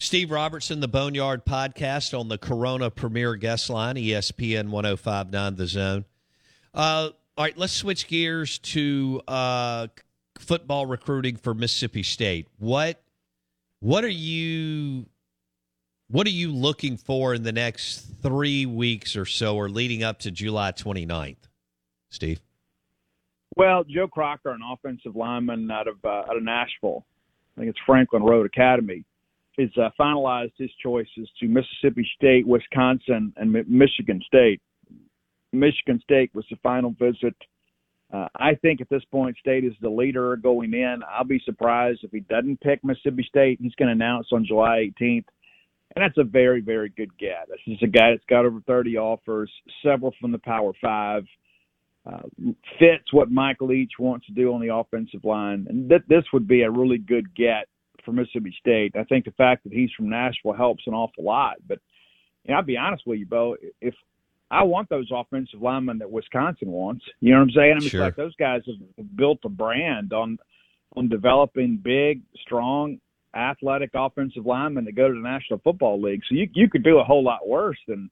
Steve Robertson, the Boneyard Podcast on the Corona Premier Guest Line, ESPN 1059 The Zone. Uh, all right, let's switch gears to uh, football recruiting for Mississippi State. What what are you what are you looking for in the next three weeks or so, or leading up to July 29th, Steve? Well, Joe Crocker, an offensive lineman out of uh, out of Nashville, I think it's Franklin Road Academy has uh, finalized his choices to Mississippi State, Wisconsin, and Michigan State. Michigan State was the final visit. Uh, I think at this point, State is the leader going in. I'll be surprised if he doesn't pick Mississippi State. He's going to announce on July 18th, and that's a very, very good get. This is a guy that's got over 30 offers, several from the Power Five. Uh, fits what Mike Leach wants to do on the offensive line, and th- this would be a really good get for Mississippi State. I think the fact that he's from Nashville helps an awful lot. But know, I'll be honest with you, Bo. If I want those offensive linemen that Wisconsin wants, you know what I'm saying? I mean, sure. it's like those guys have built a brand on on developing big, strong, athletic offensive linemen that go to the National Football League. So you you could do a whole lot worse than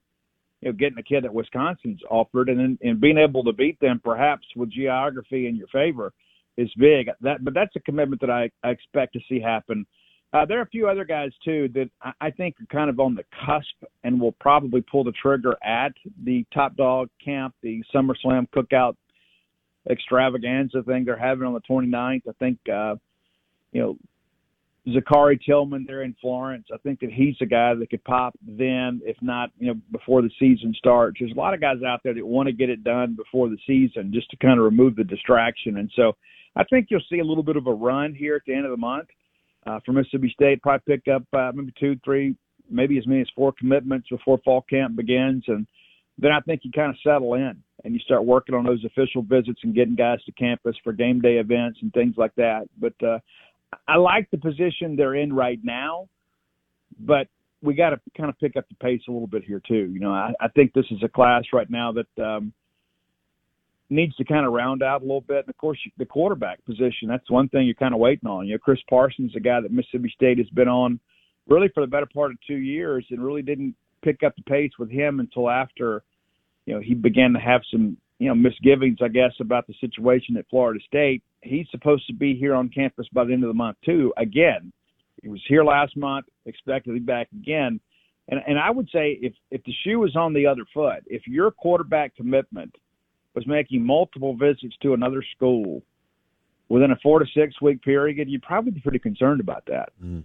you know getting a kid that Wisconsin's offered, and then and being able to beat them perhaps with geography in your favor is big. That, but that's a commitment that I, I expect to see happen. Uh, there are a few other guys too that I, I think are kind of on the cusp and will probably pull the trigger at the Top Dog Camp, the SummerSlam Cookout extravaganza thing they're having on the 29th. I think uh, you know Zachary Tillman there in Florence. I think that he's a guy that could pop then, if not, you know, before the season starts. There's a lot of guys out there that want to get it done before the season just to kind of remove the distraction. And so I think you'll see a little bit of a run here at the end of the month uh, for Mississippi State. Probably pick up uh, maybe two, three, maybe as many as four commitments before fall camp begins. And then I think you kind of settle in and you start working on those official visits and getting guys to campus for game day events and things like that. But uh, I like the position they're in right now, but we got to kind of pick up the pace a little bit here too. You know, I, I think this is a class right now that um, needs to kind of round out a little bit. And of course, the quarterback position—that's one thing you're kind of waiting on. You know, Chris Parsons, a guy that Mississippi State has been on really for the better part of two years, and really didn't pick up the pace with him until after, you know, he began to have some you know misgivings, I guess, about the situation at Florida State. He's supposed to be here on campus by the end of the month too. Again, he was here last month, expected to be back again. And and I would say if if the shoe was on the other foot, if your quarterback commitment was making multiple visits to another school within a four to six week period, you'd probably be pretty concerned about that. Mm.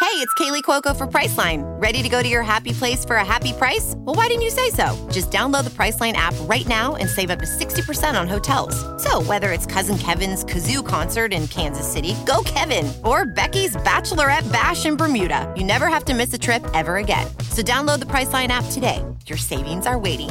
Hey, it's Kaley Cuoco for Priceline. Ready to go to your happy place for a happy price? Well, why didn't you say so? Just download the Priceline app right now and save up to 60% on hotels. So, whether it's Cousin Kevin's Kazoo concert in Kansas City, go Kevin, or Becky's Bachelorette Bash in Bermuda, you never have to miss a trip ever again. So, download the Priceline app today. Your savings are waiting.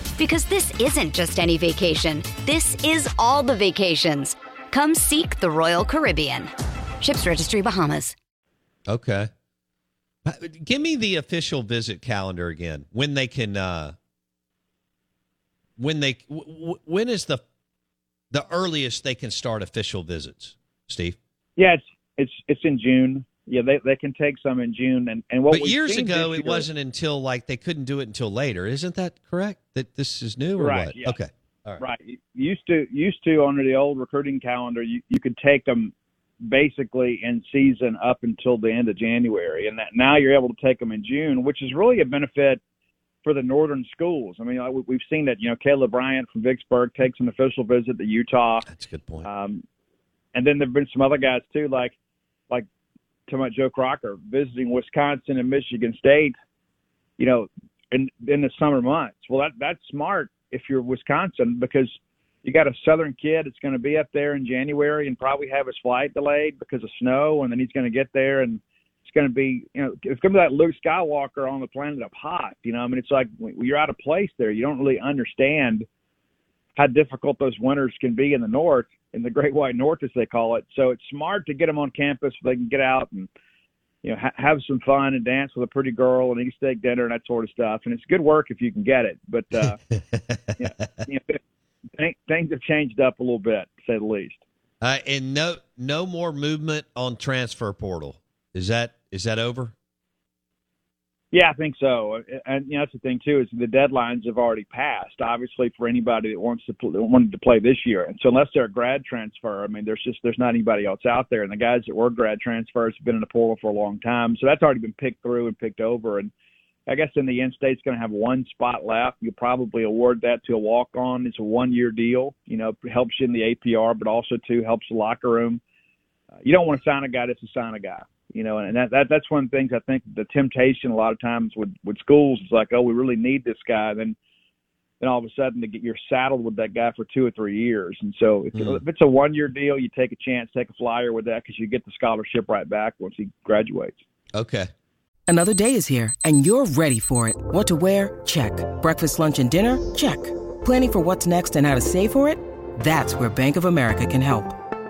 Because this isn't just any vacation. This is all the vacations. Come seek the Royal Caribbean. Ships Registry Bahamas. Okay. Give me the official visit calendar again. When they can uh when they w- w- when is the the earliest they can start official visits, Steve? Yeah, it's it's it's in June. Yeah, they they can take some in June, and and what But years ago it year- wasn't until like they couldn't do it until later. Isn't that correct? That this is new or Right, what? yeah. Okay. All right. Right. Used to used to under the old recruiting calendar, you, you could take them basically in season up until the end of January, and that now you're able to take them in June, which is really a benefit for the northern schools. I mean, like, we- we've seen that. You know, Caleb Bryant from Vicksburg takes an official visit to Utah, That's a good point. um, and then there've been some other guys too, like talking about Joe Crocker visiting Wisconsin and Michigan State. You know, in in the summer months. Well, that that's smart if you're Wisconsin because you got a Southern kid that's going to be up there in January and probably have his flight delayed because of snow, and then he's going to get there and it's going to be, you know, it's going to be like Luke Skywalker on the planet of Hoth. You know, I mean, it's like you're out of place there, you don't really understand how difficult those winters can be in the north, in the Great White North, as they call it. So it's smart to get them on campus so they can get out and you know ha- have some fun and dance with a pretty girl and eat steak dinner and that sort of stuff. And it's good work if you can get it. But uh, you know, th- things have changed up a little bit, to say the least. Uh, and no no more movement on transfer portal. Is that is that over? Yeah, I think so. And you know, that's the thing too is the deadlines have already passed. Obviously, for anybody that wants to pl- wanted to play this year, and so unless they're a grad transfer, I mean, there's just there's not anybody else out there. And the guys that were grad transfers have been in the portal for a long time, so that's already been picked through and picked over. And I guess in the end, state's going to have one spot left. You'll probably award that to a walk on. It's a one year deal. You know, helps you in the APR, but also too helps the locker room. Uh, you don't want to sign a guy just to sign a guy you know, and that, that that's one of the things I think the temptation a lot of times with with schools is like, oh, we really need this guy, then then all of a sudden to get you're saddled with that guy for two or three years, and so if, Mhm. if it's a one year deal, you take a chance, take a flyer with that because you get the scholarship right back once he graduates. Okay. Another day is here, and you're ready for it. What to wear? Check. Breakfast, lunch, and dinner? Check. Planning for what's next and how to save for it? That's where Bank of America can help.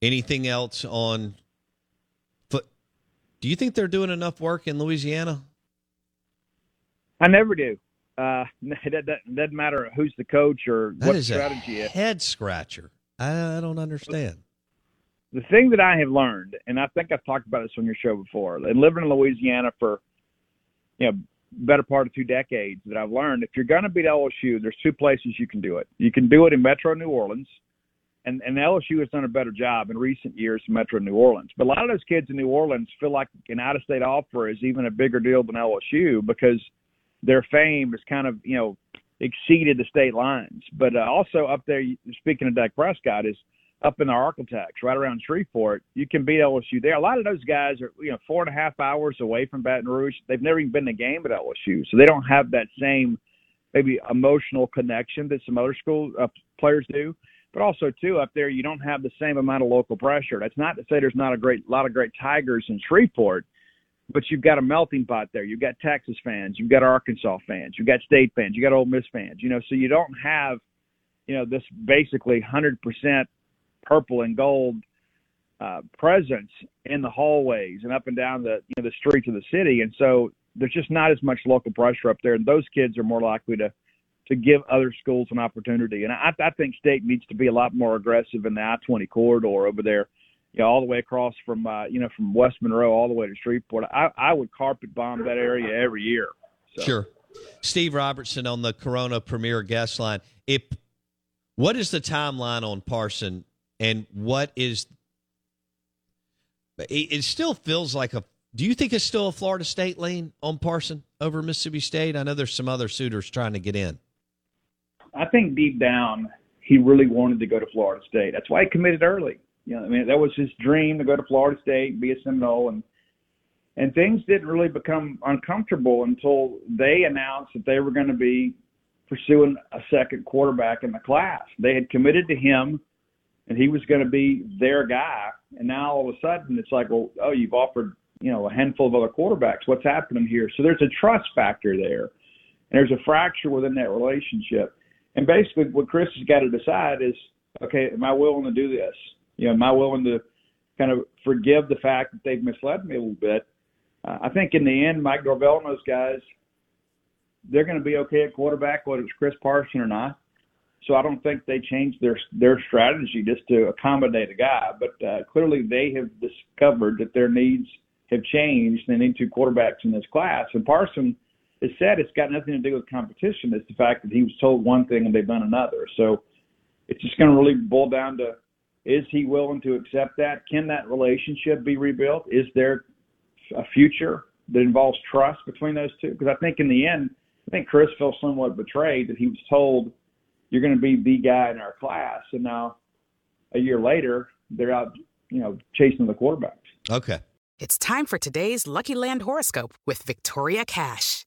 Anything else on foot? Do you think they're doing enough work in Louisiana? I never do. Uh, it doesn't doesn't matter who's the coach or That what is strategy a head scratcher. I, I don't understand. the thing that I have learned, and I think I've talked about this on your show before, and living in Louisiana for you know better part of two decades, that I've learned if you're going to beat LSU, there's two places you can do it. You can do it in Metro New Orleans, and and LSU has done a better job in recent years in Metro New Orleans. But a lot of those kids in New Orleans feel like an out-of-state offer is even a bigger deal than LSU because their fame is kind of you know exceeded the state lines. But uh, also up there, speaking of Dak Prescott, is up in the Arklatex, right around Shreveport. You can beat LSU there. A lot of those guys are, you know, four and a half hours away from Baton Rouge. They've never even been in a game at LSU, so they don't have that same maybe emotional connection that some other school uh, players do. But also too up there, you don't have the same amount of local pressure. That's not to say there's not a great lot of great Tigers in Shreveport, but you've got a melting pot there. You've got Texas fans, you've got Arkansas fans, you've got State fans, you got Ole Miss fans. You know, so you don't have, you know, this basically 100% purple and gold uh, presence in the hallways and up and down the you know the streets of the city, and so there's just not as much local pressure up there, and those kids are more likely to to give other schools an opportunity. And I, I think state needs to be a lot more aggressive in the I-20 corridor over there, you know, all the way across from uh, you know from West Monroe all the way to Shreveport. I, I would carpet bomb that area every year. So. Sure. Steve Robertson on the Corona Premier guest line. If what is the timeline on Parson, and what is it, it still feels like a do you think it's still a Florida State lean on Parson over Mississippi State? I know there's some other suitors trying to get in. I think deep down he really wanted to go to Florida State. That's why he committed early. You know, I mean that was his dream to go to Florida State, be a Seminole, and and things didn't really become uncomfortable until they announced that they were going to be pursuing a second quarterback in the class. They had committed to him, and he was going to be their guy. And now all of a sudden, it's like, well, oh, you've offered you know a handful of other quarterbacks. What's happening here? So there's a trust factor there, and there's a fracture within that relationship. And basically, what Chris has got to decide is, okay, am I willing to do this? You know, am I willing to kind of forgive the fact that they've misled me a little bit? Uh, I think in the end, Mike Norvell and those guys, they're going to be okay at quarterback, whether it's Chris Parson or not. So I don't think they changed their their strategy just to accommodate a guy. But uh, clearly, they have discovered that their needs have changed. They need two quarterbacks in this class. And Parson has said it's got nothing to do with competition. It's the fact that he was told one thing and they've done another. So it's just going to really boil down to is he willing to accept that? Can that relationship be rebuilt? Is there a future that involves trust between those two? Because I think in the end, I think Chris felt somewhat betrayed that he was told you're going to be the guy in our class, and now a year later they're out, you know, chasing the quarterbacks. Okay. It's time for today's Lucky Land horoscope with Victoria Cash.